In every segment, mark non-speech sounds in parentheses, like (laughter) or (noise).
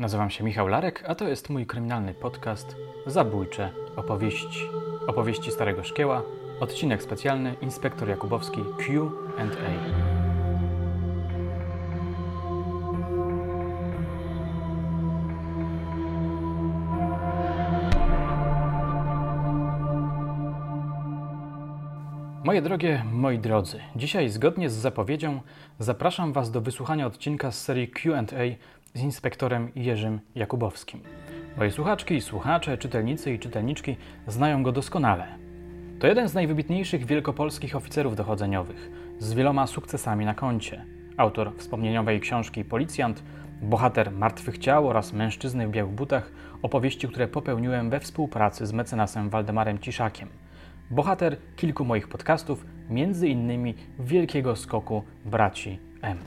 Nazywam się Michał Larek, a to jest mój kryminalny podcast Zabójcze opowieści. Opowieści Starego Szkieła, odcinek specjalny Inspektor Jakubowski Q&A. Moje drogie, moi drodzy, dzisiaj zgodnie z zapowiedzią zapraszam Was do wysłuchania odcinka z serii QA z inspektorem Jerzym Jakubowskim. Moje słuchaczki, słuchacze, czytelnicy i czytelniczki znają go doskonale. To jeden z najwybitniejszych wielkopolskich oficerów dochodzeniowych, z wieloma sukcesami na koncie. Autor wspomnieniowej książki Policjant, bohater martwych ciał oraz mężczyzny w białych butach, opowieści, które popełniłem we współpracy z mecenasem Waldemarem Ciszakiem – bohater kilku moich podcastów, między innymi Wielkiego Skoku Braci M.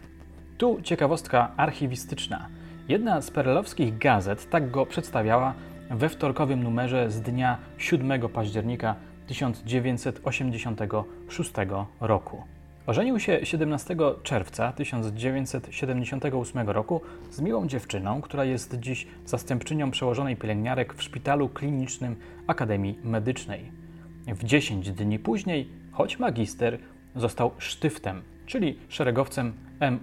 Tu ciekawostka archiwistyczna. Jedna z perelowskich gazet tak go przedstawiała we wtorkowym numerze z dnia 7 października 1986 roku. Ożenił się 17 czerwca 1978 roku z miłą dziewczyną, która jest dziś zastępczynią przełożonej pielęgniarek w szpitalu klinicznym Akademii Medycznej. W 10 dni później, choć magister, został sztyftem, czyli szeregowcem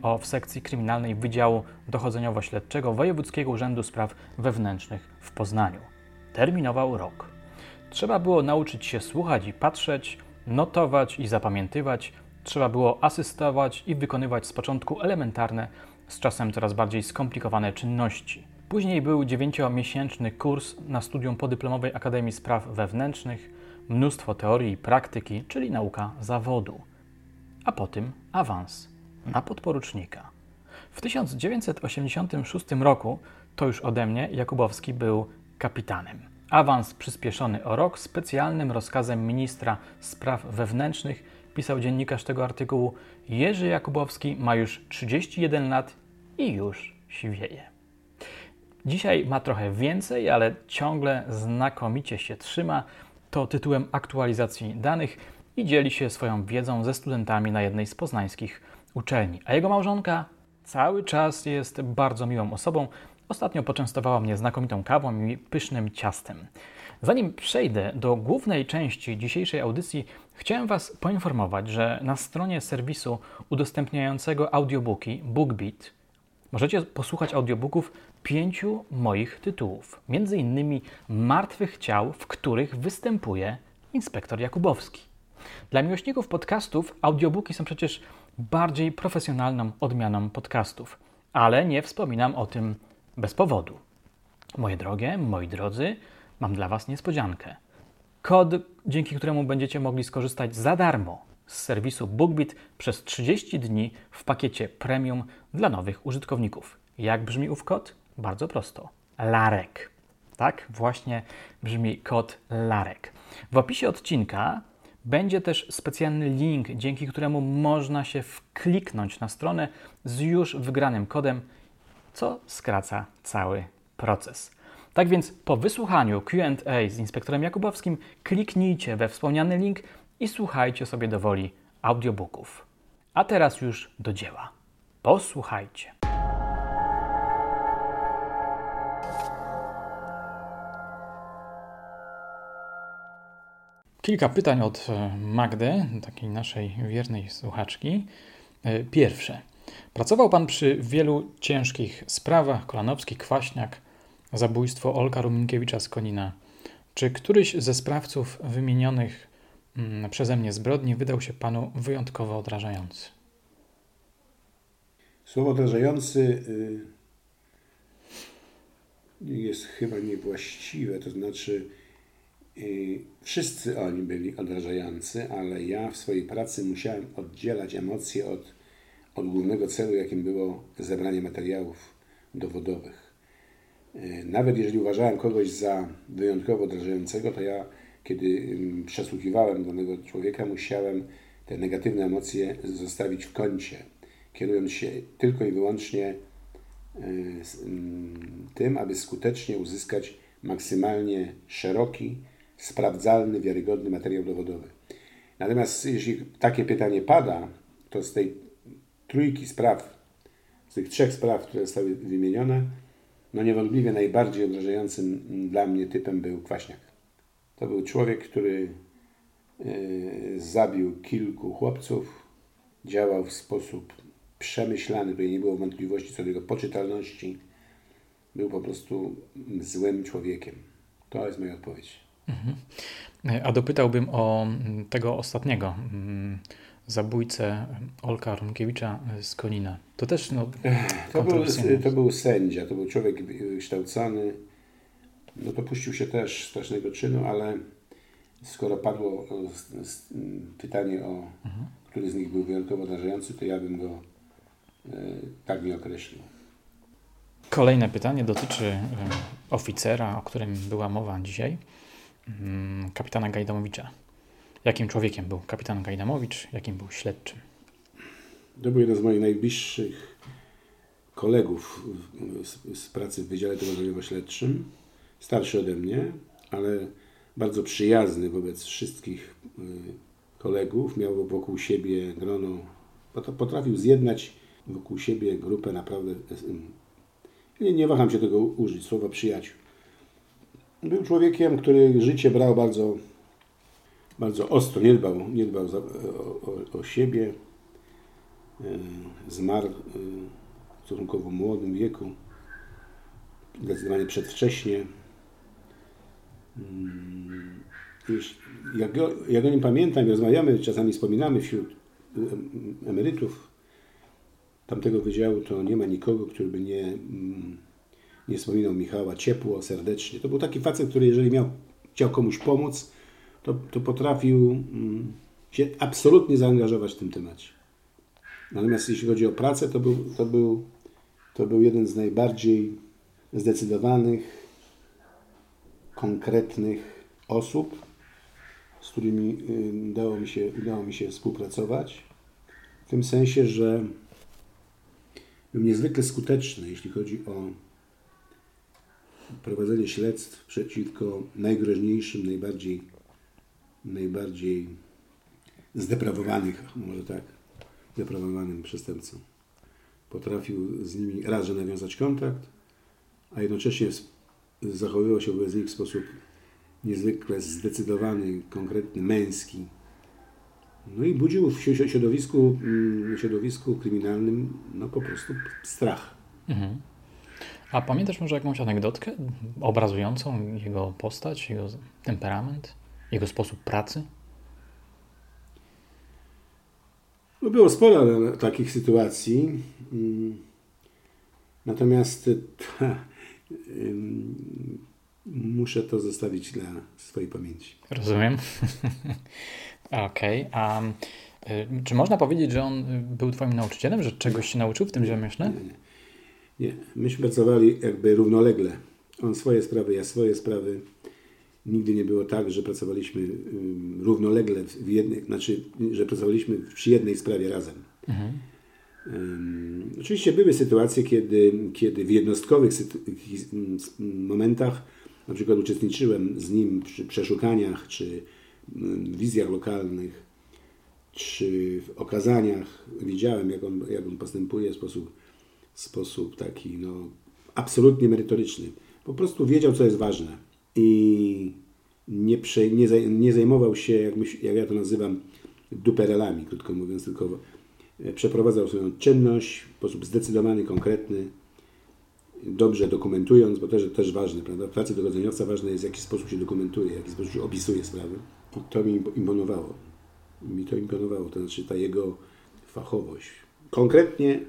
MO w sekcji kryminalnej Wydziału Dochodzeniowo-Śledczego Wojewódzkiego Urzędu Spraw Wewnętrznych w Poznaniu. Terminował rok. Trzeba było nauczyć się słuchać i patrzeć, notować i zapamiętywać, trzeba było asystować i wykonywać z początku elementarne, z czasem coraz bardziej skomplikowane czynności. Później był dziewięciomiesięczny kurs na studium podyplomowej Akademii Spraw Wewnętrznych, mnóstwo teorii i praktyki, czyli nauka zawodu, a po tym awans na podporucznika. W 1986 roku, to już ode mnie, Jakubowski był kapitanem. Awans przyspieszony o rok specjalnym rozkazem ministra spraw wewnętrznych pisał dziennikarz tego artykułu Jerzy Jakubowski ma już 31 lat i już siwieje. Dzisiaj ma trochę więcej, ale ciągle znakomicie się trzyma to tytułem aktualizacji danych i dzieli się swoją wiedzą ze studentami na jednej z poznańskich uczelni. A jego małżonka cały czas jest bardzo miłą osobą. Ostatnio poczęstowała mnie znakomitą kawą i pysznym ciastem. Zanim przejdę do głównej części dzisiejszej audycji, chciałem Was poinformować, że na stronie serwisu udostępniającego audiobooki BookBeat możecie posłuchać audiobooków pięciu moich tytułów, między innymi Martwych Ciał, w których występuje inspektor Jakubowski. Dla miłośników podcastów audiobooki są przecież bardziej profesjonalną odmianą podcastów, ale nie wspominam o tym bez powodu. Moje drogie, moi drodzy, mam dla Was niespodziankę. Kod, dzięki któremu będziecie mogli skorzystać za darmo z serwisu BookBeat przez 30 dni w pakiecie premium dla nowych użytkowników. Jak brzmi ów kod? Bardzo prosto. Larek. Tak właśnie brzmi kod Larek. W opisie odcinka będzie też specjalny link, dzięki któremu można się wkliknąć na stronę z już wygranym kodem, co skraca cały proces. Tak więc po wysłuchaniu QA z inspektorem Jakubowskim kliknijcie we wspomniany link i słuchajcie sobie do woli audiobooków. A teraz już do dzieła. Posłuchajcie. Kilka pytań od e, Magdy, takiej naszej wiernej słuchaczki. E, pierwsze. Pracował Pan przy wielu ciężkich sprawach, Kolanowski, Kwaśniak, zabójstwo Olka Ruminkiewicza z Konina. Czy któryś ze sprawców wymienionych mm, przeze mnie zbrodni wydał się Panu wyjątkowo odrażający? Słowo odrażający y, jest chyba niewłaściwe, to znaczy wszyscy oni byli odrażający, ale ja w swojej pracy musiałem oddzielać emocje od, od głównego celu, jakim było zebranie materiałów dowodowych. E, nawet jeżeli uważałem kogoś za wyjątkowo odrażającego, to ja, kiedy przesłuchiwałem danego człowieka, musiałem te negatywne emocje zostawić w kącie, kierując się tylko i wyłącznie mm, tym, aby skutecznie uzyskać maksymalnie szeroki, sprawdzalny, wiarygodny materiał dowodowy. Natomiast jeśli takie pytanie pada, to z tej trójki spraw, z tych trzech spraw, które zostały wymienione, no niewątpliwie najbardziej odrażającym dla mnie typem był Kwaśniak. To był człowiek, który yy, zabił kilku chłopców, działał w sposób przemyślany, tutaj nie było wątpliwości co do jego poczytalności. Był po prostu złym człowiekiem. To jest moja odpowiedź. Mhm. A dopytałbym o mm, tego ostatniego mm, zabójcę Olka Rumkiewicza z Konina. To też no, to, był, to był sędzia, to był człowiek kształcony. No dopuścił się też strasznego czynu, ale skoro padło pytanie o mhm. który z nich był wyjątkowo odrażający, to ja bym go e, tak nie określił. Kolejne pytanie dotyczy e, oficera, o którym była mowa dzisiaj, kapitana Gajdamowicza. Jakim człowiekiem był kapitan Gajdamowicz, jakim był śledczym? To był jeden z moich najbliższych kolegów z, z pracy w Wydziale Dowodzeniowo-Śledczym. Starszy ode mnie, ale bardzo przyjazny wobec wszystkich y, kolegów. Miał wokół siebie grono, potrafił zjednać wokół siebie grupę naprawdę, y, nie, nie waham się tego użyć, słowa przyjaciół. Był człowiekiem, który życie brał bardzo bardzo ostro, nie dbał, nie dbał za, o, o, siebie. E, zmarł e, w stosunkowo młodym wieku, zdecydowanie przedwcześnie. Mm, jak, go, jak o nim pamiętam, rozmawiamy, czasami wspominamy wśród emerytów tamtego wydziału, to nie ma nikogo, który by nie, mm, nie wspominał Michała ciepło, serdecznie. To był taki facet, który jeżeli miał, chciał komuś pomóc, to, to potrafił mm, się absolutnie zaangażować w tym temacie. Natomiast jeśli chodzi o pracę, to był, to był, to był jeden z najbardziej zdecydowanych, konkretnych osób, z którymi y, udało mi się, udało mi się współpracować. W tym sensie, że był niezwykle skuteczny, jeśli chodzi o prowadzenie śledztw przeciwko najgroźniejszym, najbardziej najbardziej zdeprawowanych, może tak, zdeprawowanym przestępcom. Potrafił z nimi raz, że nawiązać kontakt, a jednocześnie zachowywał się wobec nich w sposób niezwykle zdecydowany, konkretny, męski. No i budził w środowisku, mm, środowisku kryminalnym no po prostu strach. Mhm. A pamiętasz może jakąś anegdotkę obrazującą jego postać, jego temperament? Jego sposób pracy? No było sporo takich sytuacji. Mm. Natomiast (laughs) ta, muszę to zostawić dla swojej pamięci. Rozumiem. (laughs) Okej. Okay. A y, czy można powiedzieć, że on był Twoim nauczycielem, że czegoś się nauczył w tym rzemiośle? Nie, nie. Nie. Myśmy pracowali jakby równolegle. On swoje sprawy, ja swoje sprawy. Nigdy nie było tak, że pracowaliśmy równolegle w jednej, znaczy, że pracowaliśmy przy jednej sprawie razem. Mhm. Um, oczywiście były sytuacje, kiedy, kiedy w jednostkowych momentach na przykład uczestniczyłem z nim przy przeszukaniach, czy wizjach lokalnych, czy w okazaniach. Widziałem, jak on, jak on postępuje w sposób, sposób taki no, absolutnie merytoryczny. Po prostu wiedział, co jest ważne i nie, prze, nie, nie zajmował się, jak, my, jak ja to nazywam, duperelami, krótko mówiąc, tylko e, przeprowadzał swoją czynność w sposób zdecydowany, konkretny, dobrze dokumentując, bo też, też ważne, prawda? W pracy dochodzeniowca ważne jest, w jaki sposób się dokumentuje, w jaki sposób się opisuje sprawy. I to mi imponowało. Mi to imponowało, to znaczy ta jego fachowość. Konkretnie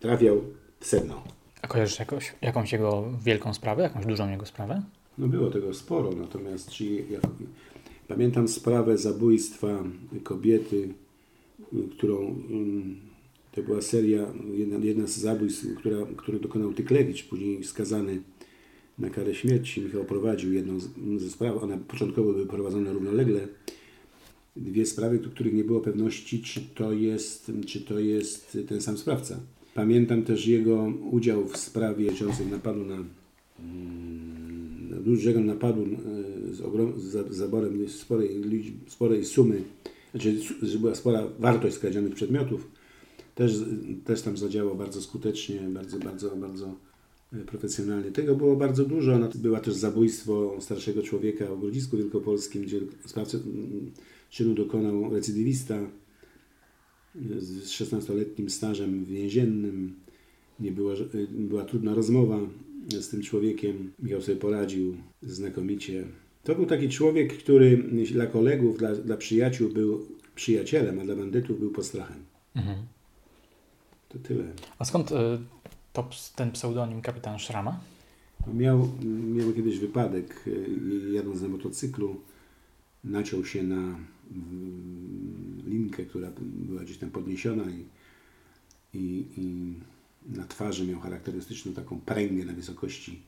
trafiał sedno. A kojarzysz jakoś, jakąś jego wielką sprawę, jakąś dużą jego sprawę? No było tego sporo, natomiast czy, jak, pamiętam sprawę zabójstwa kobiety, którą mm, to była seria, jedna, jedna z zabójstw, która, które dokonał Tyklewicz, później skazany na karę śmierci. Michał prowadził jedną ze spraw, one początkowo były prowadzone równolegle. Dwie sprawy, do których nie było pewności, czy to jest, czy to jest ten sam sprawca. Pamiętam też jego udział w sprawie dotyczącej napadu na dużego napadu e, z, ogrom, z zaborem sporej, sporej sumy, znaczy, była spora wartość skradzionych przedmiotów, też, też tam zadziałał bardzo skutecznie, bardzo, bardzo, bardzo profesjonalnie. Tego było bardzo dużo. Była też zabójstwo starszego człowieka w Grodzisku Wielkopolskim, gdzie sprawcę mm, czynu dokonał recydywista z 16-letnim stażem więziennym. Nie było, była trudna rozmowa z tym człowiekiem. Michał sobie poradził znakomicie. To był taki człowiek, który dla kolegów, dla, dla przyjaciół był przyjacielem, a dla bandytów był postrachem. Mhm. To tyle. A skąd y, to, ten pseudonim kapitan Szrama? No miał, miał kiedyś wypadek, y, jadąc na motocyklu, naciął się na która była gdzieś tam podniesiona i, i, i na twarzy miał charakterystyczną taką pręgę na wysokości,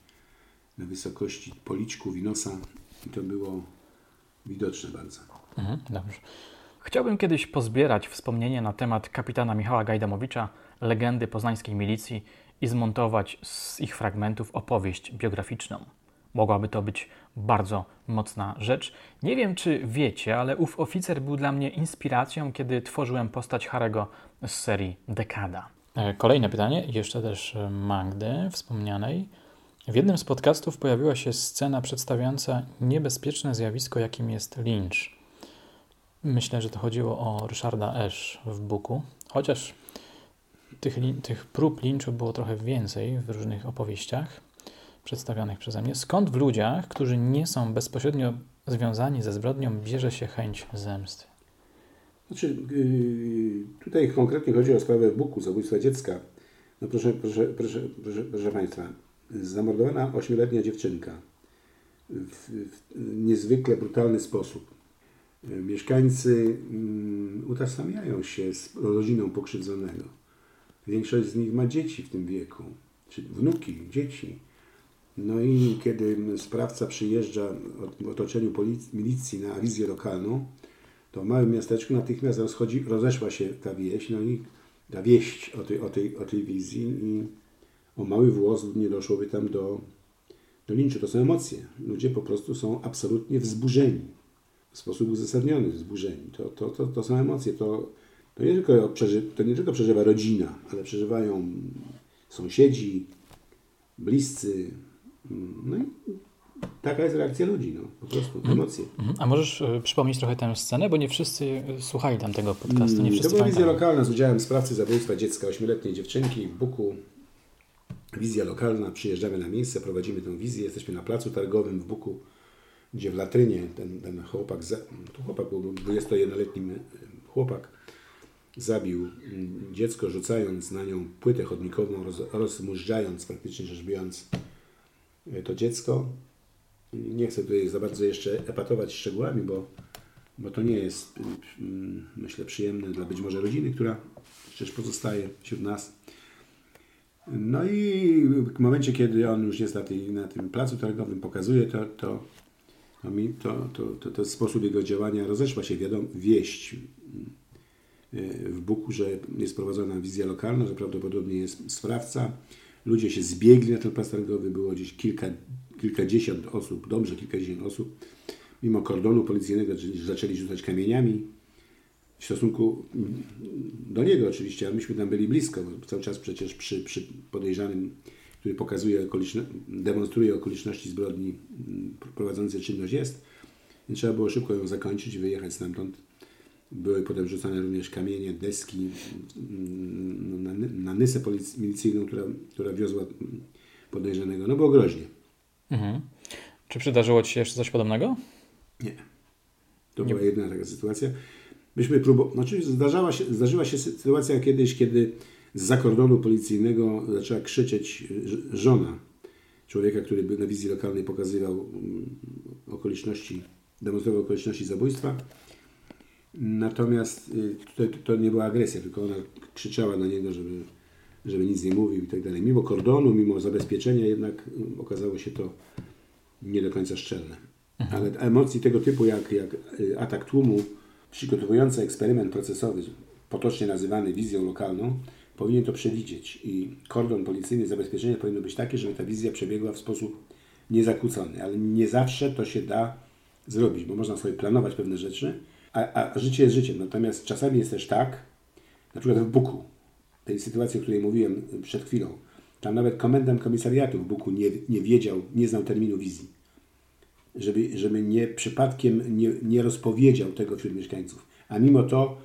na wysokości policzków i nosa i to było widoczne bardzo. Mhm, dobrze. Chciałbym kiedyś pozbierać wspomnienie na temat kapitana Michała Gajdamowicza, legendy poznańskiej milicji i zmontować z ich fragmentów opowieść biograficzną. Mogłaby to być bardzo mocna rzecz. Nie wiem, czy wiecie, ale ów oficer był dla mnie inspiracją, kiedy tworzyłem postać Harego z serii Dekada. E, kolejne pytanie, jeszcze też e, Magdy wspomnianej. W jednym z podcastów pojawiła się scena przedstawiająca niebezpieczne zjawisko, jakim jest lynch. Myślę, że to chodziło o Ryszarda Esz w Buku, chociaż tych, tych prób linczu było trochę więcej w różnych opowieściach przedstawionych przeze mnie. Skąd w ludziach, którzy nie są bezpośrednio związani ze zbrodnią, bierze się chęć zemsty? Znaczy, yy, tutaj konkretnie chodzi o sprawę Buku, zabójstwa dziecka. No proszę, proszę, proszę, proszę, proszę Państwa, zamordowana ośmioletnia dziewczynka w, w niezwykle brutalny sposób. Mieszkańcy mm, utożsamiają się z rodziną pokrzywdzonego. Większość z nich ma dzieci w tym wieku, czy wnuki, dzieci. No i kiedy sprawca przyjeżdża w otoczeniu milicji na wizję lokalną, to w małym miasteczku natychmiast rozchodzi, rozeszła się ta wieś, no i ta wieść o tej, o tej, o tej wizji i o mały włos nie doszłoby tam do, do linczu. To są emocje. Ludzie po prostu są absolutnie wzburzeni. W sposób uzasadniony wzburzeni. To, to, to, to są emocje. To, to, nie tylko przeży, to nie tylko przeżywa rodzina, ale przeżywają sąsiedzi, bliscy. No i taka jest reakcja ludzi, no, po prostu, mhm. emocje. Mhm. A możesz y, przypomnieć trochę tę scenę, bo nie wszyscy y, słuchali tam tego podcastu, nie mm, wszyscy To była wizja lokalna z udziałem sprawcy zabójstwa dziecka, ośmioletniej dziewczynki w Buku. Wizja lokalna, przyjeżdżamy na miejsce, prowadzimy tę wizję, jesteśmy na placu targowym w Buku, gdzie w latrynie ten, ten chłopak, to chłopak był 21-letnim chłopak, zabił mm, dziecko, rzucając na nią płytę chodnikową, roz, rozmużdżając faktycznie rzecz biorąc e, to dziecko. Nie chcę tutaj za bardzo jeszcze epatować szczegółami, bo, bo to nie jest, mm, myślę, przyjemne dla być może rodziny, która przecież pozostaje wśród nas. No i w momencie, kiedy on już jest na, tej, na tym placu targowym, pokazuje to, to, to, mi, to, to, to, to sposób jego działania rozeszła się wiadom, wieść w Buku, że jest prowadzona wizja lokalna, że prawdopodobnie jest sprawca. Ludzie się zbiegli na ten plac targowy, było gdzieś kilka, kilkadziesiąt osób, dobrze kilkadziesiąt osób. Mimo kordonu policyjnego zaczęli rzucać kamieniami. W stosunku do niego oczywiście, a myśmy tam byli blisko, bo cały czas przecież przy, przy podejrzanym, który pokazuje okoliczności, demonstruje okoliczności zbrodni prowadzącej czynność jest. Trzeba było szybko ją zakończyć i wyjechać stamtąd były potem rzucane również kamienie, deski mm, na, na nysę milicyjną, która, która wiozła podejrzanego. No było groźnie. Mhm. Czy przydarzyło Ci się jeszcze coś podobnego? Nie. To Nie. była jedna taka sytuacja. Myśmy próbowali, znaczy zdarzała się, zdarzyła się sytuacja kiedyś, kiedy z zakordonu policyjnego zaczęła krzyczeć żona człowieka, który na wizji lokalnej pokazywał mm, okoliczności, demonstrował okoliczności zabójstwa. Natomiast y, tutaj to nie była agresja, tylko ona krzyczała na niego, żeby, żeby nic nie mówił i tak dalej. Mimo kordonu, mimo zabezpieczenia jednak y, okazało się to nie do końca szczelne. Mhm. Ale emocji tego typu jak, jak y, atak tłumu, przygotowujący eksperyment procesowy, potocznie nazywany wizją lokalną, powinien to przewidzieć i kordon policyjny, zabezpieczenie powinno być takie, żeby ta wizja przebiegła w sposób niezakłócony, ale nie zawsze to się da zrobić, bo można sobie planować pewne rzeczy, a, a życie jest życiem. Natomiast czasami jest też tak, na przykład w Buku, tej sytuacji, o której mówiłem przed chwilą, Tam nawet komendant komisariatu w Buku nie, nie wiedział, nie znał terminu wizji. Żeby, żeby nie przypadkiem nie, nie rozpowiedział tego wśród mieszkańców. A mimo to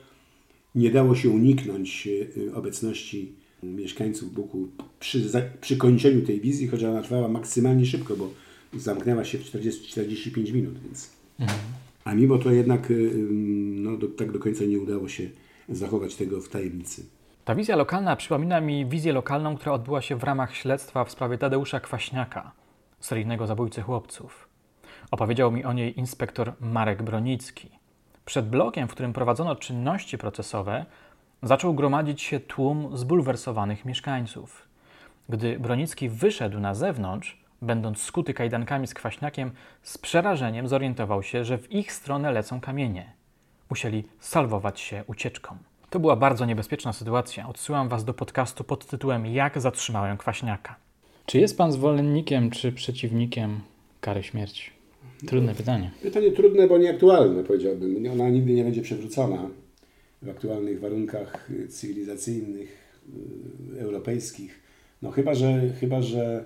nie dało się uniknąć e, obecności mieszkańców Buku przy, przy kończeniu tej wizji, chociaż ona trwała maksymalnie szybko, bo zamknęła się w 40-45 minut. Więc. Mhm. A mimo to jednak e, no, do, tak do końca nie udało się zachować tego w tajemnicy. Ta wizja lokalna przypomina mi wizję lokalną, która odbyła się w ramach śledztwa w sprawie Tadeusza Kwaśniaka, seryjnego zabójcy chłopców. Opowiedział mi o niej inspektor Marek Bronicki. Przed blokiem, w którym prowadzono czynności procesowe, zaczął gromadzić się tłum zbulwersowanych mieszkańców. Gdy Bronicki wyszedł na zewnątrz, będąc skuty kajdankami z kwaśniakiem, z przerażeniem zorientował się, że w ich stronę lecą kamienie. Musieli salwować się ucieczką. To była bardzo niebezpieczna sytuacja. Odsyłam Was do podcastu pod tytułem Jak zatrzymałem kwaśniaka. Czy jest Pan zwolennikiem czy przeciwnikiem kary śmierci? Trudne pytanie. Pytanie trudne, bo nieaktualne, powiedziałbym. Ona nigdy nie będzie przywrócona w aktualnych warunkach cywilizacyjnych, y, europejskich. No chyba, że, chyba że,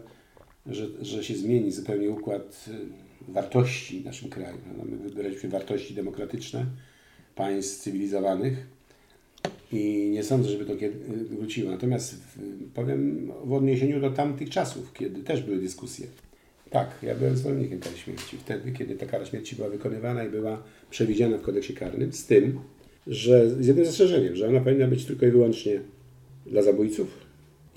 że, że się zmieni zupełnie układ y, wartości w naszym kraju. No, my wybraliśmy wartości demokratyczne państw cywilizowanych i nie sądzę, żeby to wróciło. Natomiast powiem w odniesieniu do tamtych czasów, kiedy też były dyskusje. Tak, ja byłem zwolennikiem kary śmierci. Wtedy, kiedy ta kara śmierci była wykonywana i była przewidziana w kodeksie karnym, z tym, że z jednym zastrzeżeniem, że ona powinna być tylko i wyłącznie dla zabójców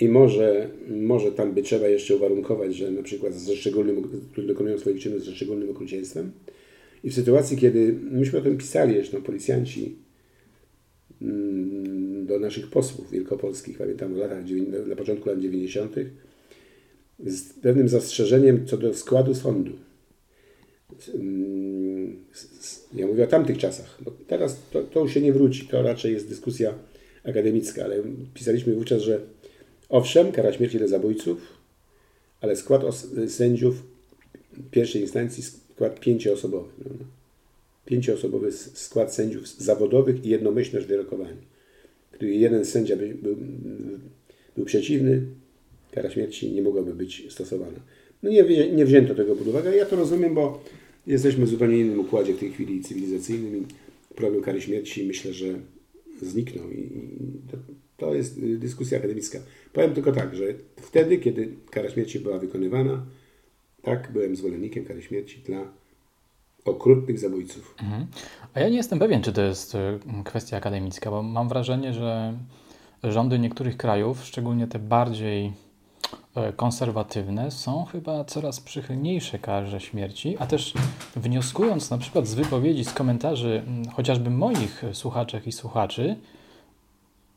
i może, może tam by trzeba jeszcze uwarunkować, że na przykład ze szczególnym, dokonują swoich czynów ze szczególnym okrucieństwem. I w sytuacji, kiedy myśmy o tym pisali, zresztą policjanci mm, do naszych posłów wielkopolskich, pamiętam w latach, na początku lat 90., z pewnym zastrzeżeniem co do składu sądu. Mm, ja mówię o tamtych czasach. No teraz to, to już się nie wróci, to raczej jest dyskusja akademicka, ale pisaliśmy wówczas, że owszem, kara śmierci dla zabójców, ale skład sędziów pierwszej instancji skład pięcioosobowy. No, no. Pięcioosobowy skład sędziów zawodowych i jednomyślność wyrokowań. Gdyby jeden sędzia by, był, był przeciwny, kara śmierci nie mogłaby być stosowana. No nie, nie wzięto tego pod uwagę. Ja to rozumiem, bo jesteśmy w zupełnie innym układzie w tej chwili cywilizacyjnym i problem kary śmierci myślę, że zniknął i to, to jest dyskusja akademicka. Powiem tylko tak, że wtedy, kiedy kara śmierci była wykonywana, tak, byłem zwolennikiem kary śmierci dla okrutnych zabójców. Mhm. A ja nie jestem pewien, czy to jest e, kwestia akademicka, bo mam wrażenie, że rządy niektórych krajów, szczególnie te bardziej E, konserwatywne są chyba coraz przychylniejsze karze śmierci, a też wnioskując na przykład z wypowiedzi, z komentarzy chociażby moich słuchaczek i słuchaczy,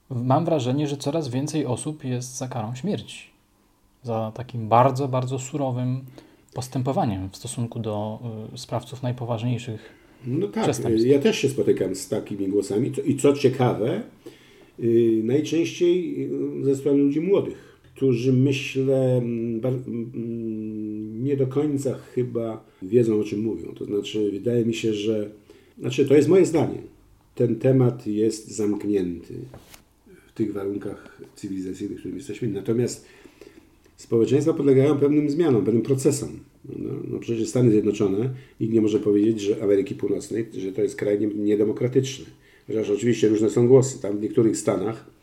mam wrażenie, że coraz więcej osób jest za karą śmierci. Za takim bardzo, bardzo surowym postępowaniem w stosunku do y, sprawców najpoważniejszych no tak, ja też się spotykam z takimi głosami i co ciekawe, y, najczęściej ze strony ludzi młodych którzy myślę mm, mm, nie do końca chyba wiedzą o czym mówią. To znaczy, wydaje mi się, że znaczy, to jest moje zdanie. Ten temat jest zamknięty tych warunkach cywilizacyjnych, w których jesteśmy. Natomiast społeczeństwa podlegają pewnym zmianom, pewnym procesom. No, no przecież Stany Zjednoczone, nikt nie może powiedzieć, że Ameryki Północnej, że to jest kraj niedemokratyczny. Chociaż oczywiście różne są głosy. Tam w niektórych stanach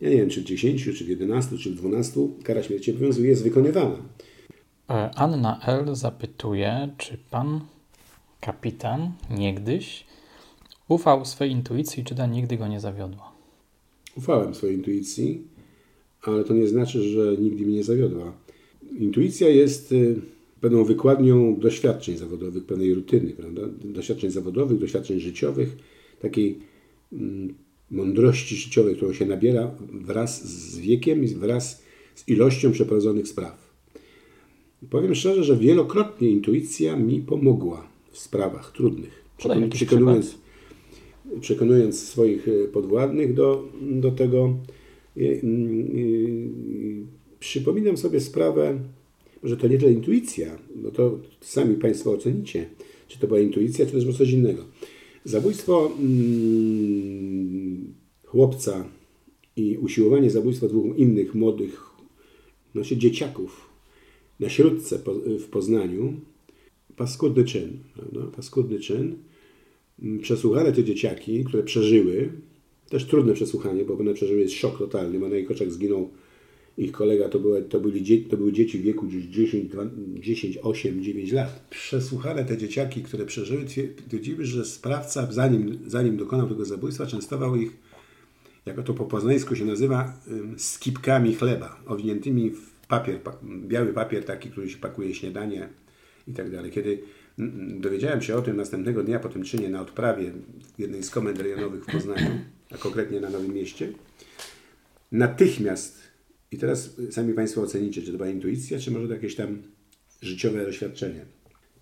ja nie wiem, czy w 10, czy w 11, czy w 12 kara śmierci obowiązuje, jest wykonywana. E, Anna L. zapytuje, czy pan kapitan niegdyś ufał swojej intuicji, czy ta nigdy go nie zawiodła? Ufałem swojej intuicji, ale to nie znaczy, że nigdy mnie nie zawiodła. Intuicja jest y, pewną wykładnią doświadczeń zawodowych, pewnej rutyny, prawda? doświadczeń zawodowych, doświadczeń życiowych, takiej mm, mądrości życiowej, którą się nabiera wraz z wiekiem i wraz z ilością przeprowadzonych spraw. Powiem szczerze, że wielokrotnie intuicja mi pomogła w sprawach trudnych. przekonując, przekonując swoich e, podwładnych do, do tego, e, e, przypominam sobie sprawę, że to nie tyle intuicja, bo to sami Państwo ocenicie, czy to była intuicja, czy też coś innego. Zabójstwo mm, chłopca i usiłowanie zabójstwa dwóch innych młodych znaczy dzieciaków na śródce w Poznaniu, paskudny czyn, prawda? paskudny czyn. Mm, Przesłuchane te dzieciaki, które przeżyły, też trudne przesłuchanie, bo one przeżyły jest szok totalny, ich oczach zginął ich kolega, to były, to byli to były dzieci w wieku gdzieś 10, 10, 8, 9 lat. Przesłuchane te dzieciaki, które przeżyły, twierdziły, że sprawca, zanim, zanim dokonał tego zabójstwa, częstował ich, jak to po poznańsku się nazywa, skipkami chleba, owiniętymi w papier, biały papier taki, który się pakuje śniadanie i tak dalej. Kiedy dowiedziałem się o tym następnego dnia po tym czynie na odprawie jednej z komend rejonowych w Poznaniu, a konkretnie na Nowym Mieście, natychmiast, i teraz sami Państwo ocenicie, czy to była intuicja, czy może to jakieś tam życiowe doświadczenie.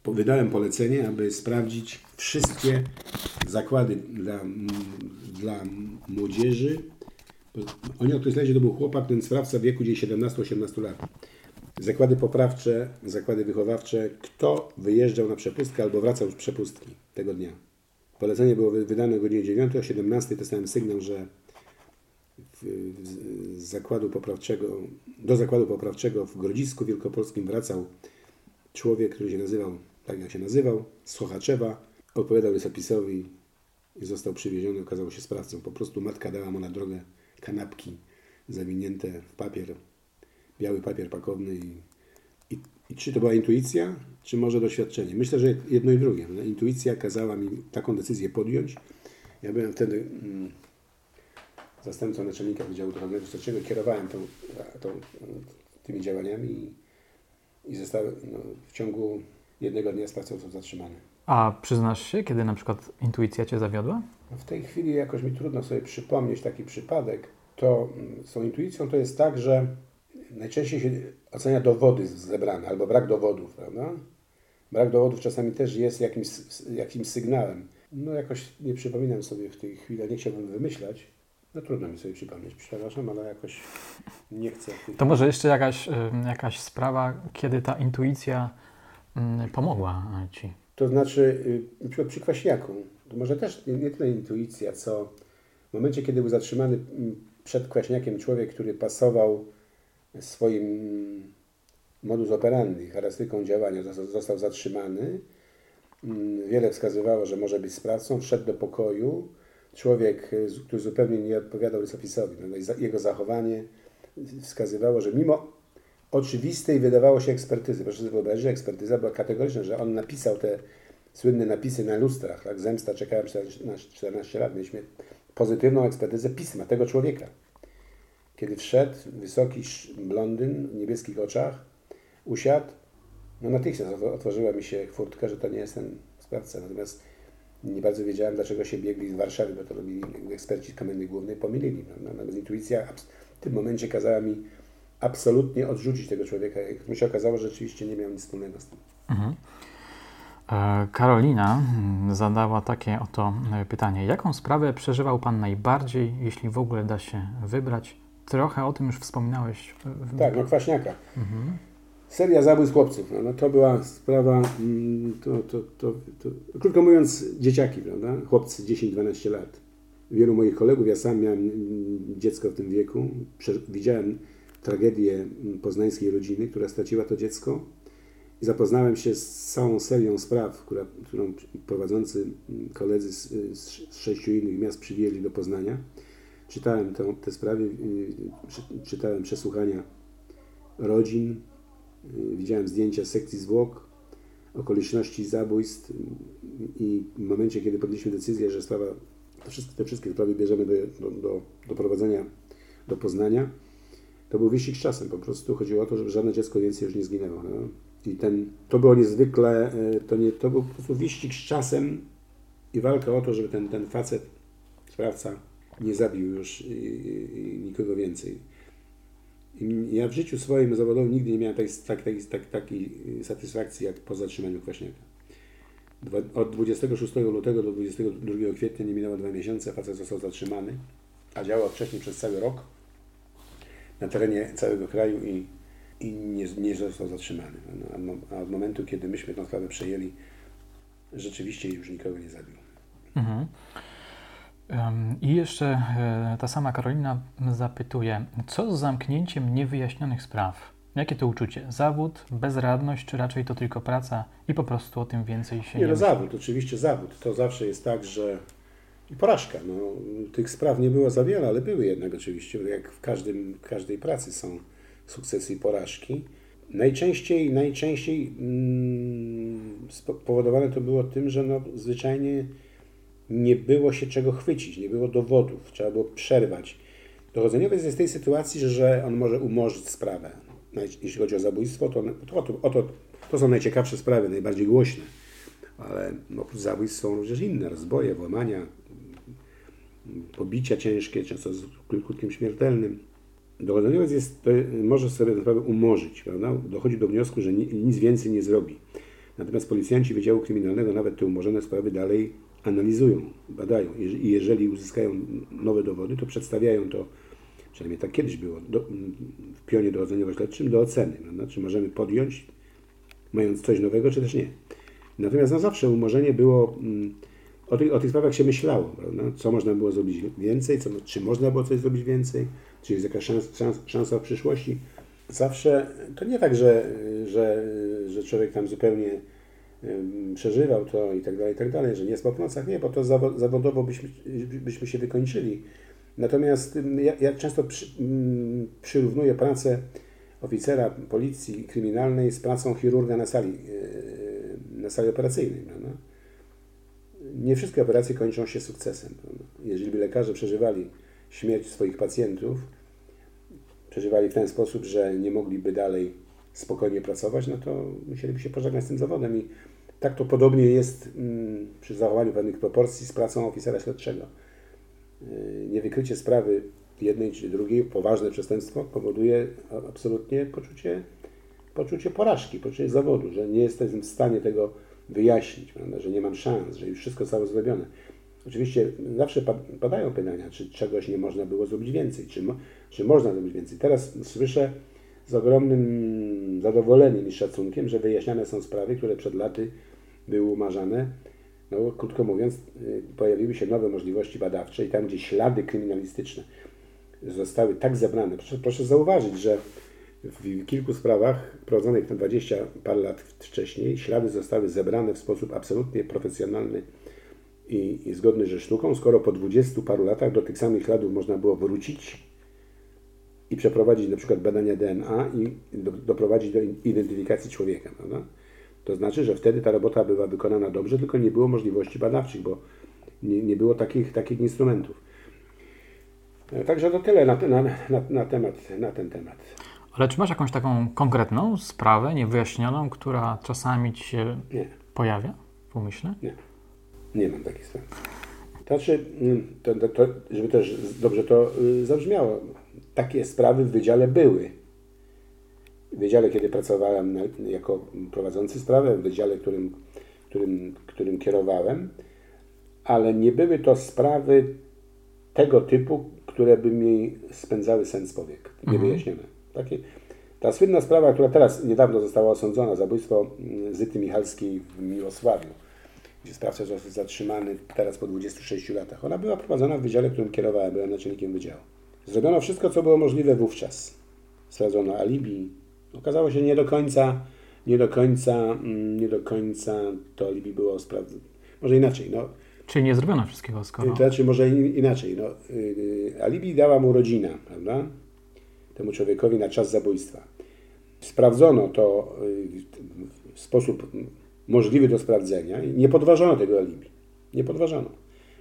Wydałem polecenie, aby sprawdzić wszystkie zakłady dla, dla młodzieży. Oni określali, że to był chłopak, ten sprawca w wieku gdzieś 17-18 lat zakłady poprawcze, zakłady wychowawcze, kto wyjeżdżał na przepustkę albo wracał z przepustki tego dnia. Polecenie było wydane o godzinie 9, o 17 dostałem sygnał, że z zakładu poprawczego, do zakładu poprawczego w Grodzisku Wielkopolskim wracał człowiek, który się nazywał, tak jak się nazywał, z Sochaczewa, odpowiadał rysopisowi i został przywieziony, okazał się sprawcą. Po prostu matka dała mu na drogę kanapki zawinięte w papier biały papier pakowny i, i, i, czy to była intuicja, czy może doświadczenie. Myślę, że jedno i drugie. No, intuicja kazała mi taką decyzję podjąć. Ja byłem wtedy mm, zastępcą naczelnika Wydziału Duchownego Śledczego, kierowałem tą, tą, tymi działaniami i, i zostały, no, w ciągu jednego dnia został zatrzymany. A przyznasz się, kiedy na przykład intuicja Cię zawiodła? No, w tej chwili jakoś mi trudno sobie przypomnieć taki przypadek. To mm, z tą intuicją to jest tak, że najczęściej się ocenia dowody zebrane albo brak dowodów, prawda? Brak dowodów czasami też jest jakimś, jakimś sygnałem. No jakoś nie przypominam sobie w tej chwili, nie chciałbym wymyślać. No trudno mi sobie przypomnieć, przepraszam, ale jakoś nie chcę. To może jeszcze jakaś, jakaś sprawa, kiedy ta intuicja mm, pomogła Ci? To znaczy, y, na przykład przy kwaśniaku, to może też nie tyle intuicja, co w momencie, kiedy był zatrzymany mm, przed kwaśniakiem człowiek, który pasował swoim modus operandi, charakterystyką działania został zatrzymany. Mm, wiele wskazywało, że może być sprawcą. Wszedł do pokoju. Człowiek, który zupełnie nie odpowiadał rysopisowi, jego zachowanie wskazywało, że mimo oczywistej wydawało się ekspertyzy, proszę sobie wyobrazić, że ekspertyza była kategoryczna, że on napisał te słynne napisy na lustrach, tak? Zemsta, czekałem 14 lat, mieliśmy pozytywną ekspertyzę pisma tego człowieka. Kiedy wszedł, wysoki blondyn w niebieskich oczach, usiadł, no natychmiast otworzyła mi się furtka, że to nie jest ten sprawca. Natomiast nie bardzo wiedziałem, dlaczego się biegli z Warszawy, bo to robili eksperci z Komendy Głównej, pomylili. Natomiast intuicja w tym momencie kazała mi absolutnie odrzucić tego człowieka. Jak mi się okazało, że rzeczywiście nie miał nic wspólnego z tym. Mhm. E, Karolina mm, zadała takie oto e, pytanie. Jaką sprawę przeżywał Pan najbardziej, jeśli w ogóle da się wybrać, Trochę o tym już wspominałeś. W... Tak, no Kwaśniaka. Mhm. Seria zabójstw chłopców. No, no to była sprawa, mm, to, to, to, to, krótko mówiąc, dzieciaki, prawda? Chłopcy 10-12 lat. Wielu moich kolegów, ja sam miałem mm, dziecko w tym wieku. Widziałem tragedię mm, poznańskiej rodziny, która straciła to dziecko. I zapoznałem się z całą serią spraw, która, którą prowadzący koledzy z, z sześciu innych miast przywieźli do Poznania czytałem te, te sprawy, y, czytałem przesłuchania rodzin, y, widziałem zdjęcia sekcji zwłok, okoliczności zabójstw i w momencie, kiedy podjęliśmy decyzję, że sprawa, te wszystkie, te wszystkie sprawy bierzemy do, do, do prowadzenia do Poznania, to był wyścig z czasem. Po prostu chodziło o to, żeby żadne dziecko więcej już nie zginęło. No. I ten, to było niezwykle, e, to, nie, to był po prostu wyścig z czasem i walka o to, żeby ten, ten facet, sprawca, nie zabił już nikogo więcej. Ja w życiu swoim zawodowym nigdy nie miałem tak, tak, tak, tak, takiej satysfakcji jak po zatrzymaniu Kwaśniaka. Od 26 lutego do 22 kwietnia nie minęło dwa miesiące, facet został zatrzymany, a działał wcześniej przez cały rok na terenie całego kraju i, i nie, nie został zatrzymany. No, a od momentu, kiedy myśmy tę sprawę przejęli, rzeczywiście już nikogo nie zabił. Mhm. I jeszcze e, ta sama Karolina zapytuje, co z zamknięciem niewyjaśnionych spraw? Jakie to uczucie? Zawód, bezradność, czy raczej to tylko praca i po prostu o tym więcej się Nie, nie no myśli? zawód, oczywiście zawód. To zawsze jest tak, że i porażka. No, tych spraw nie było za wiele, ale były jednak oczywiście, jak w, każdym, w każdej pracy są sukcesy i porażki. Najczęściej, najczęściej mm, spowodowane to było tym, że no, zwyczajnie nie było się czego chwycić, nie było dowodów, trzeba było przerwać. Dochodzeniowiec jest w tej sytuacji, że on może umorzyć sprawę. Naj- Jeśli chodzi o zabójstwo, to, to, to, to, to są najciekawsze sprawy, najbardziej głośne. Ale oprócz zabójstw są również inne, rozboje, włamania, pobicia ciężkie, często z krótkim śmiertelnym. Dochodzeniowiec jest, to może sobie tę sprawę umorzyć, prawda? Dochodzi do wniosku, że ni- nic więcej nie zrobi. Natomiast policjanci Wydziału Kryminalnego nawet te umorzone sprawy dalej analizują, badają i jeżeli uzyskają nowe dowody, to przedstawiają to, przynajmniej tak kiedyś było, do, w pionie dochodzeniowo-śledczym do oceny, prawda? czy możemy podjąć, mając coś nowego, czy też nie. Natomiast no zawsze umorzenie było, mm, o tych, o tych sprawach się myślało, prawda? co można było zrobić więcej, co, czy można było coś zrobić więcej, czy jest jakaś szans, szans, szansa w przyszłości. Zawsze to nie tak, że, że, że człowiek tam zupełnie przeżywał to i tak dalej, i tak dalej, że nie spał w nocach, nie, bo to zawo- zawodowo byśmy, byśmy się wykończyli. Natomiast ja, ja często przy, przyrównuję pracę oficera policji kryminalnej z pracą chirurga na sali, yy, na sali operacyjnej. Prawda? Nie wszystkie operacje kończą się sukcesem. Prawda? Jeżeli by lekarze przeżywali śmierć swoich pacjentów, przeżywali w ten sposób, że nie mogliby dalej spokojnie pracować, no to musieliby się pożegnać z tym zawodem. I tak to podobnie jest mm, przy zachowaniu pewnych proporcji z pracą oficera śledczego. Yy, Niewykrycie sprawy jednej czy drugiej, poważne przestępstwo powoduje absolutnie poczucie, poczucie porażki, poczucie zawodu, że nie jestem w stanie tego wyjaśnić, prawda, że nie mam szans, że już wszystko zostało zrobione. Oczywiście zawsze pa- padają pytania, czy czegoś nie można było zrobić więcej, czy, mo, czy można zrobić więcej. Teraz słyszę z ogromnym zadowoleniem i szacunkiem, że wyjaśniane są sprawy, które przed laty były umarzane. No, krótko mówiąc, y, pojawiły się nowe możliwości badawcze i tam, gdzie ślady kryminalistyczne zostały tak zebrane. Proszę, proszę zauważyć, że w kilku sprawach prowadzonych na 20 parę lat wcześniej ślady zostały zebrane w sposób absolutnie profesjonalny i, i zgodny ze sztuką, skoro po 20 paru latach do tych samych śladów można było wrócić i przeprowadzić na przykład badania DNA i do, doprowadzić do identyfikacji człowieka. Prawda? To znaczy, że wtedy ta robota była wykonana dobrze, tylko nie było możliwości badawczych, bo nie, nie było takich, takich instrumentów. E, Także to tyle na, na, na, na, temat, na ten temat. Ale czy masz jakąś taką konkretną sprawę, niewyjaśnioną, która czasami ci się Nie. pojawia w umyśle? Nie, nie mam takich spraw. To znaczy, mm, to, to, to, żeby też dobrze to y, zabrzmiało, takie sprawy w wydziale były. Wydziale, kiedy pracowałem jako prowadzący sprawę, w wydziale, którym, którym, którym kierowałem, ale nie były to sprawy tego typu, które by mi spędzały sens powiek, niewyjaśnione. Takie, ta słynna sprawa, która teraz niedawno została osądzona, zabójstwo mm, Zyty Michalskiej w Miłosławiu, gdzie sprawca został zatrzymany teraz po 26 latach. Ona była prowadzona w wydziale, którym kierowałem, byłem naczelnikiem wydziału. Zrobiono wszystko, co było możliwe wówczas. Sprawdzono alibi. Okazało się nie do końca, nie do końca, mm, nie do końca to alibi było sprawdzone. Może inaczej, no, Czyli nie zrobiono wszystkiego, skoro... to znaczy może in- inaczej. No, yy, alibi dała mu rodzina, prawda? Temu człowiekowi na czas zabójstwa. Sprawdzono to yy, w sposób możliwy do sprawdzenia i nie podważono tego alibi. Nie podważono.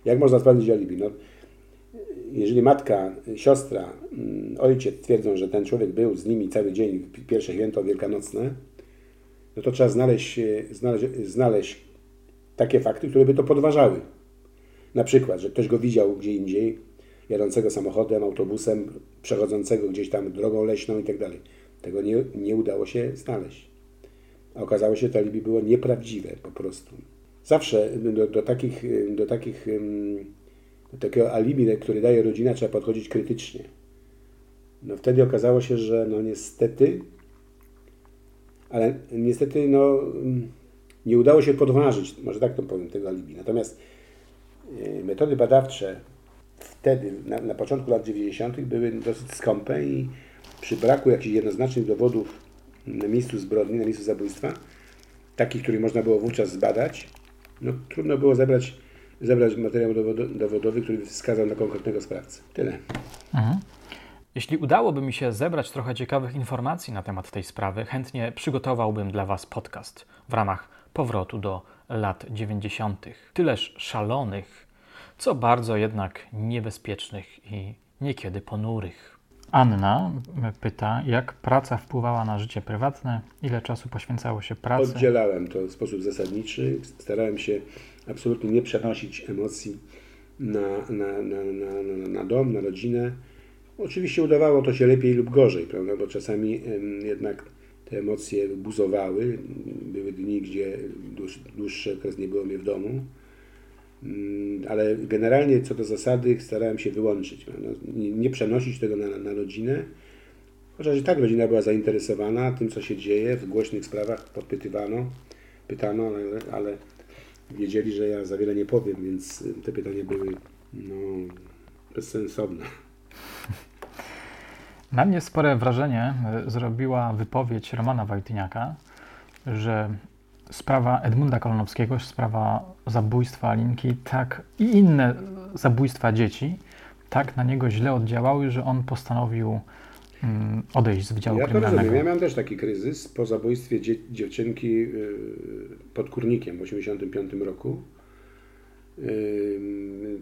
Jak można sprawdzić alibi? No, jeżeli matka, siostra, mm, ojciec twierdzą, że ten człowiek był z nimi cały dzień pierwsze święto wielkanocne, no to trzeba znaleźć, e, znaleźć, znaleźć takie fakty, które by to podważały. Na przykład, że ktoś go widział gdzie indziej, jadącego samochodem, autobusem, przechodzącego gdzieś tam drogą leśną i tak dalej. Tego nie, nie udało się znaleźć. A okazało się, że to alibi było nieprawdziwe po prostu. Zawsze do, do takich, do takich takiego alibi, który daje rodzina, trzeba podchodzić krytycznie. No wtedy okazało się, że no niestety, ale niestety no, nie udało się podważyć, może tak to powiem, tego alibi. Natomiast e, metody badawcze wtedy, na, na początku lat 90., były dosyć skąpe i, przy braku jakichś jednoznacznych dowodów na miejscu zbrodni, na miejscu zabójstwa, takich, których można było wówczas zbadać, no trudno było zebrać, zebrać materiał dowodowy, który wskazał na konkretnego sprawcę. Tyle. Mhm. Jeśli udałoby mi się zebrać trochę ciekawych informacji na temat tej sprawy, chętnie przygotowałbym dla Was podcast w ramach powrotu do lat 90. Tyleż szalonych, co bardzo jednak niebezpiecznych i niekiedy ponurych. Anna pyta, jak praca wpływała na życie prywatne, ile czasu poświęcało się pracy? Oddzielałem to w sposób zasadniczy. Starałem się absolutnie nie przenosić emocji na, na, na, na, na dom, na rodzinę. Oczywiście udawało to się lepiej lub gorzej, prawda? bo czasami jednak te emocje buzowały. Były dni, gdzie dłuższy okres nie było mnie w domu. Mm, ale generalnie co do zasady starałem się wyłączyć, nie przenosić tego na, na rodzinę. Chociaż i tak rodzina była zainteresowana tym, co się dzieje, w głośnych sprawach podpytywano, pytano, ale, ale wiedzieli, że ja za wiele nie powiem, więc te pytania były no, bezsensowne. Na mnie spore wrażenie e, zrobiła wypowiedź Romana Wojtyniaka, że sprawa Edmunda Kolonowskiego, sprawa zabójstwa Alinki, tak i inne zabójstwa dzieci, tak na niego źle oddziałały, że on postanowił odejść z Wydziału ja Kryminalnego. Rozumiem. Ja miałem też taki kryzys po zabójstwie dzie dziewczynki yy, pod Kurnikiem w 1985 roku.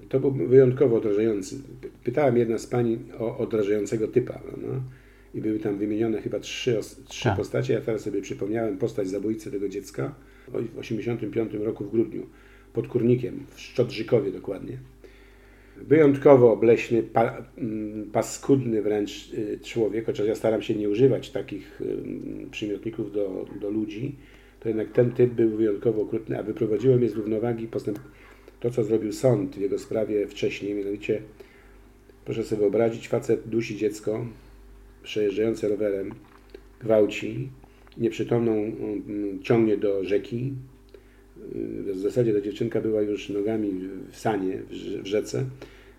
To był wyjątkowo odrażający. Pytałem jedna z pani o odrażającego typa. No, I były tam wymienione chyba trzy, trzy tak. postacie. Ja teraz sobie przypomniałem postać zabójcy tego dziecka w 1985 roku w grudniu pod Kurnikiem, w Szczodrzykowie dokładnie. Wyjątkowo obleśny, pa, paskudny wręcz y, człowiek, chociaż ja staram się nie używać takich przymiotników do, do ludzi, to jednak ten typ był wyjątkowo okrutny, a wyprowadziło mnie z równowagi postęp to, co zrobił sąd w jego sprawie wcześniej, mianowicie proszę sobie wyobrazić, facet dusi dziecko przejeżdżające rowerem, gwałci, nieprzytomną mm, ciągnie do rzeki. W zasadzie ta dziewczynka była już nogami w sanie, w rzece.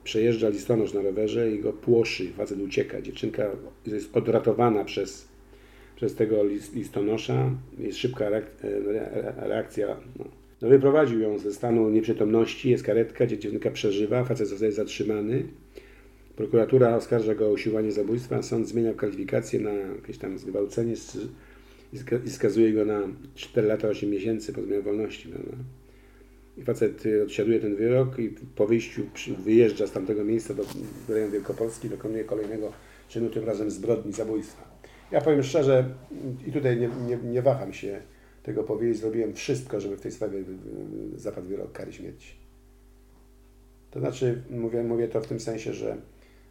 Przejeżdża listonosz na rowerze i go płoszy, facet ucieka. Dziewczynka jest odratowana przez, przez tego listonosza. Jest szybka reakcja no, no wyprowadził ją ze stanu nieprzytomności, jest karetka, dziewczynka przeżywa, facet zostaje zatrzymany. Prokuratura oskarża go o usiłowanie zabójstwa, sąd zmienia kwalifikację na jakieś tam zgwałcenie i skazuje go na 4 lata 8 miesięcy pozbawienia wolności. Prawda? I facet y, odsiaduje ten wyrok i po wyjściu wyjeżdża z tamtego miejsca do, do rejonu Wielkopolski, dokonuje kolejnego czynu, tym razem zbrodni zabójstwa. Ja powiem szczerze, i tutaj nie, nie, nie waham się tego powiedzieć, zrobiłem wszystko, żeby w tej sprawie zapadł wyrok kary śmierci. To znaczy, mówię, mówię to w tym sensie, że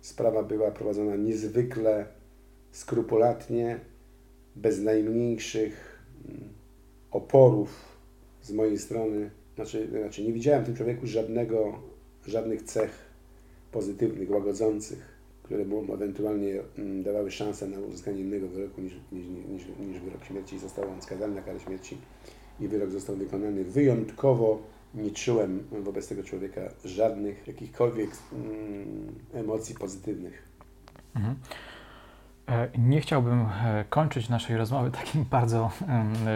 sprawa była prowadzona niezwykle skrupulatnie, bez najmniejszych mm, oporów z mojej strony. Znaczy, znaczy nie widziałem w tym człowieku żadnego, żadnych cech pozytywnych, łagodzących które mu ewentualnie mm, dawały szansę na uzyskanie innego wyroku niż, niż, niż, niż wyrok śmierci. Został on skazany na karę śmierci i wyrok został wykonany. Wyjątkowo nie czułem wobec tego człowieka żadnych jakichkolwiek mm, emocji pozytywnych. Mhm. E, nie chciałbym e, kończyć naszej rozmowy (laughs) takim bardzo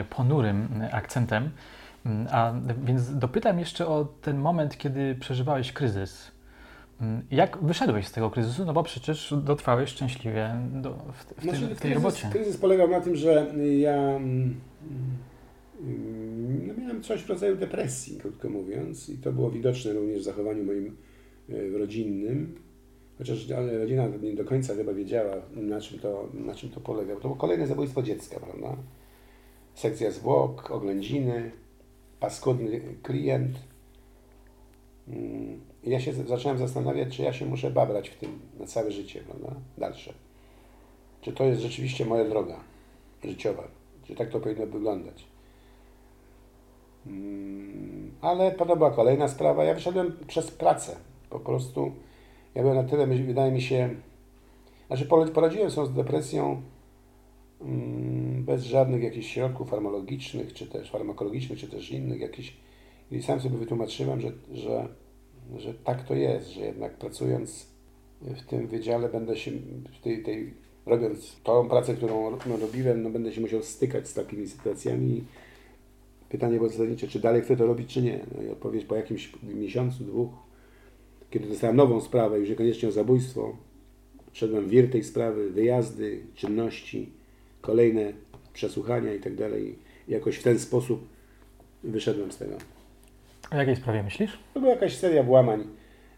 ponurym akcentem, mm, a więc dopytam jeszcze o ten moment, kiedy przeżywałeś kryzys Mm, jak wyszedłeś z tego kryzysu? No bo przecież dotrwałeś szczęśliwie do, w, w, znaczy, tym, w tej kryzys, robocie. Kryzys polegał na tym, że ja mm, no miałem coś w rodzaju depresji, krótko mówiąc, i to było widoczne również w zachowaniu moim e, rodzinnym. Chociaż rodzina nie do końca chyba wiedziała, na czym to, na czym to polegało. To było kolejne zabójstwo dziecka, prawda? Sekcja zwłok, oględziny, paskudny klient. Mm, ja się zacząłem zastanawiać, czy ja się muszę babrać w tym na całe życie, prawda? Dalsze. Czy to jest rzeczywiście moja droga życiowa? Czy tak to powinno wyglądać? Mm, ale była kolejna sprawa. Ja wyszedłem przez pracę. Po prostu ja byłem na tyle, wydaje mi się, znaczy poradziłem sobie z depresją mm, bez żadnych jakichś środków farmakologicznych, czy też farmakologicznych, czy też innych jakichś. I sam sobie wytłumaczyłem, że, że że tak to jest, że jednak pracując w tym wydziale będę się, w tej, tej robiąc tą pracę, którą no, robiłem, no, będę się musiał stykać z takimi sytuacjami. Pytanie było zasadnicze, czy dalej chcę to robić, czy nie. No i odpowiedź po jakimś miesiącu, dwóch, kiedy dostałem nową sprawę, już niekoniecznie o zabójstwo, szedłem w wir tej sprawy, wyjazdy, czynności, kolejne przesłuchania i tak dalej. Jakoś w ten sposób wyszedłem z tego. O jakiej sprawie myślisz? To była jakaś seria włamań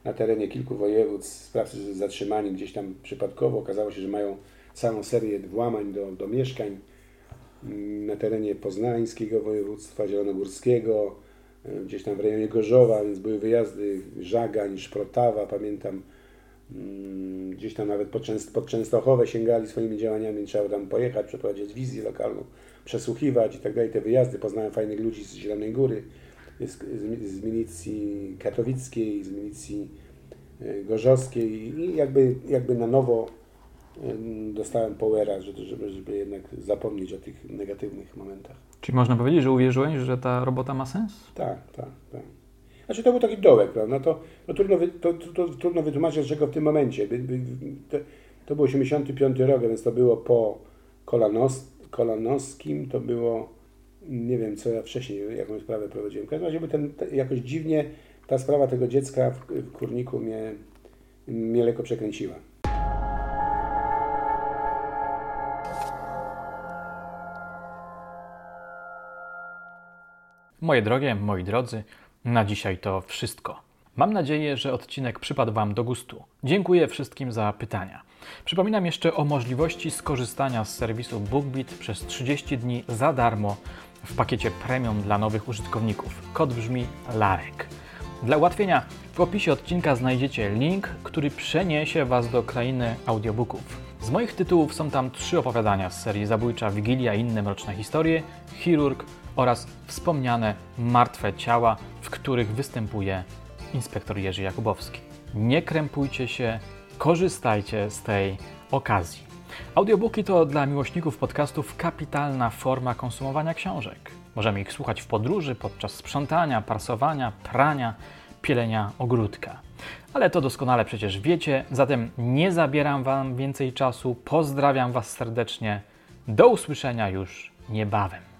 na terenie kilku województw. Sprawcy zatrzymani gdzieś tam przypadkowo. Okazało się, że mają całą serię włamań do, do mieszkań mm, na terenie poznańskiego województwa, zielonogórskiego, gdzieś tam w rejonie Gorzowa, więc były wyjazdy Żagań, Szprotawa, pamiętam. Mm, Gdzieś tam nawet pod, Częst Częstochowę sięgali swoimi działaniami, trzeba tam pojechać, przeprowadzić wizję lokalną, przesłuchiwać i tak dalej. Te wyjazdy, poznałem fajnych ludzi z Zielonej Góry, z, z, milicji katowickiej, z milicji e, gorzowskiej i jakby, jakby na nowo dostałem powera, żeby, żeby, jednak zapomnieć o tych negatywnych momentach. Czyli można powiedzieć, że uwierzyłeś, że ta robota ma sens? Tak, tak, tak. Znaczy to był taki dołek, prawda? To, to, trudno, wy, to, to, to trudno wytłumaczyć, dlaczego w tym momencie. To, to był 85 rok, więc to było po Kolanos, Kolanowskim, to było, nie wiem co ja wcześniej, jaką sprawę prowadziłem. W każdym razie ten, te, jakoś dziwnie ta sprawa tego dziecka w, w kurniku mnie, mnie lekko przekręciła. Moje drogie, moi drodzy, na dzisiaj to wszystko. Mam nadzieję, że odcinek przypadł Wam do gustu. Dziękuję wszystkim za pytania. Przypominam jeszcze o możliwości skorzystania z serwisu BookBeat przez 30 dni za darmo w pakiecie premium dla nowych użytkowników. Kod brzmi LAREK. Dla ułatwienia w opisie odcinka znajdziecie link, który przeniesie Was do krainy audiobooków. Z moich tytułów są tam trzy opowiadania z serii Zabójcza Wigilia i inne mroczne historie, Chirurg oraz wspomniane Martwe Ciała, w których występuje inspektor Jerzy Jakubowski. Nie krępujcie się, korzystajcie z tej okazji. Audiobooki to dla miłośników podcastów kapitalna forma konsumowania książek. Możemy ich słuchać w podróży, podczas sprzątania, prasowania, prania, pielenia ogródka. Ale to doskonale przecież wiecie, zatem nie zabieram Wam więcej czasu. Pozdrawiam Was serdecznie. Do usłyszenia już niebawem.